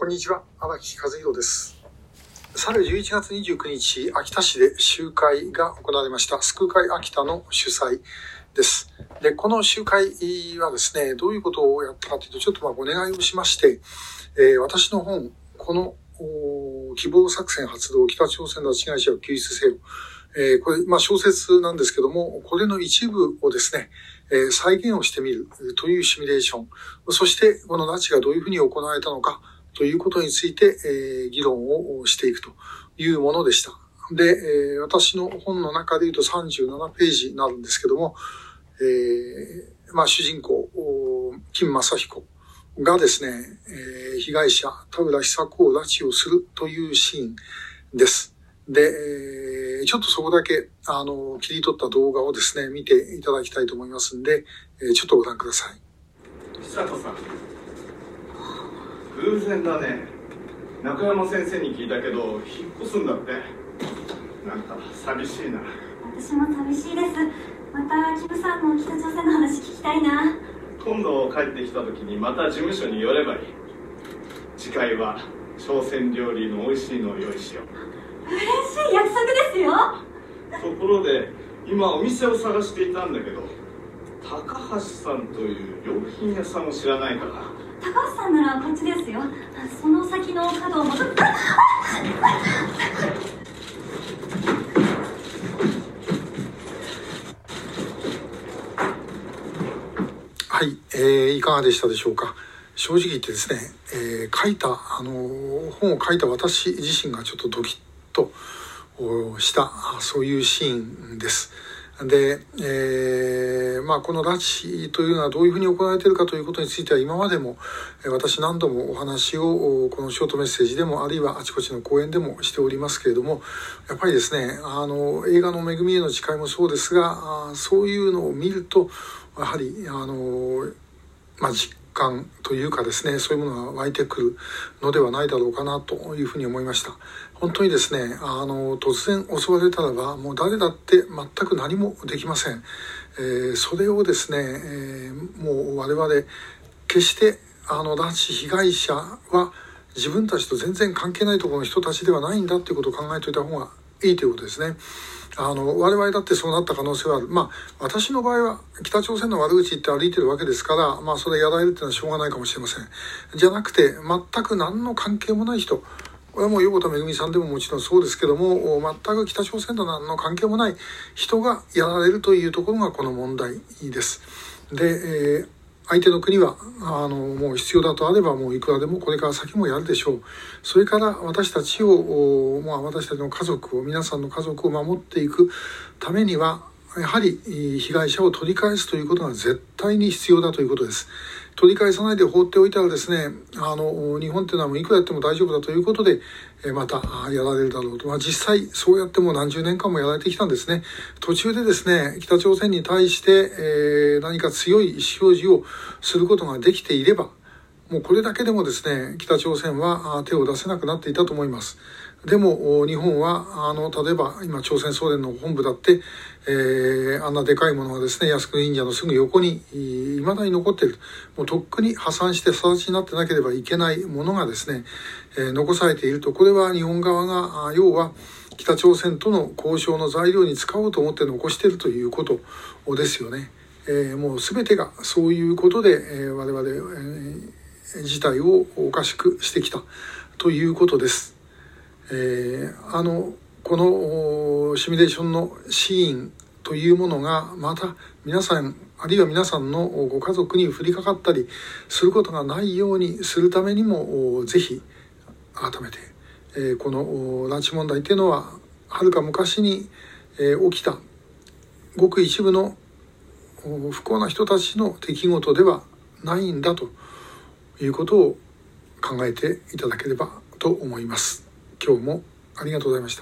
こんにちは、荒木和弘です。去る11月29日、秋田市で集会が行われました。救う会秋田の主催です。で、この集会はですね、どういうことをやったかというと、ちょっとまあお願いをしまして、えー私の本、この希望作戦発動、北朝鮮の拉致被害者を救出せよ。えーこれ、まあ小説なんですけども、これの一部をですね、えー再現をしてみるというシミュレーション。そして、この拉致がどういうふうに行われたのかということについて、えー議論をしていくというものでした。で、えー私の本の中で言うと37ページになるんですけども、えーまあ主人公、金正彦がですね、えー被害者、田浦久子を拉致をするというシーンです。で、えーちょっとそこだけ、あの、切り取った動画をですね、見ていただきたいと思いますんで、えーちょっとご覧ください。久子さん偶然だね。中山先生に聞いたけど引っ越すんだって。なんか寂しいな。私も寂しいです。またキムさんの北朝鮮の話聞きたいな。今度帰ってきた時にまた事務所に寄ればいい。次回は朝鮮料理の美味しいのを用意しよう。嬉しい約束ですよ。ところで今お店を探していたんだけど高橋さんという洋品屋さんを知らないかな高橋さんならこっちですよその先の角をもとはい、えーいかがでしたでしょうか。正直言ってですね、えー書いた、あのー本を書いた私自身がちょっとドキッとおした、あそういうシーンです。で、えーまあ、この拉致というのはどういうふうに行われているかということについては今までも私何度もお話をこのショートメッセージでもあるいはあちこちの講演でもしておりますけれどもやっぱりですねあの映画の恵みへの誓いもそうですがあそういうのを見るとやはりあのまあ、実感というかですねそういうものが湧いてくるのではないだろうかなというふうに思いました。本当にですねあの突然襲われたらばもう誰だって全く何もできません、えーそれをですね、えーもう我々決してあの拉致被害者は自分たちと全然関係ないところの人たちではないんだということを考えておいた方がいいということですね。あの我々だってそうなった可能性はある。まあ私の場合は北朝鮮の悪口言って歩いてるわけですから、まあそれやられるっていうのはしょうがないかもしれません。じゃなくて全く何の関係もない人。これはもう横田めぐみさんでももちろんそうですけども全く北朝鮮と何の関係もない人がやられるというところがこの問題です。で、えー相手の国はあのもう必要だとあればもういくらでもこれから先もやるでしょう。それから私たちを、まあ、私たちの家族を皆さんの家族を守っていくためにはやはり被害者を取り返すということが絶対に必要だということです。取り返さないで放っておいたらですねあの日本っていうのはもういくらやっても大丈夫だということでまたやられるだろうと、まあ、実際そうやっても何十年間もやられてきたんですね。途中でですね北朝鮮に対して、えー何か強い意思表示をすることができていればもうこれだけでもですね北朝鮮は手を出せなくなっていたと思います。でも日本はあの例えば今朝鮮総連の本部だって、えーあんなでかいものがですね靖国神社のすぐ横にいまだに残っているもうとっくに破産して更地になってなければいけないものがですね、えー残されているとこれは日本側が要は北朝鮮との交渉の材料に使おうと思って残しているということですよね。えーもう全てがそういうことで、えー我々、えー事態をおかしくしてきたということです。えーあのこのシミュレーションのシーンというものがまた皆さんあるいは皆さんのご家族に降りかかったりすることがないようにするためにもおぜひ改めて、えーこの拉致問題というのははるか昔に、えー起きたごく一部の不幸な人たちの出来事ではないんだということを考えていただければと思います。今日もありがとうございました。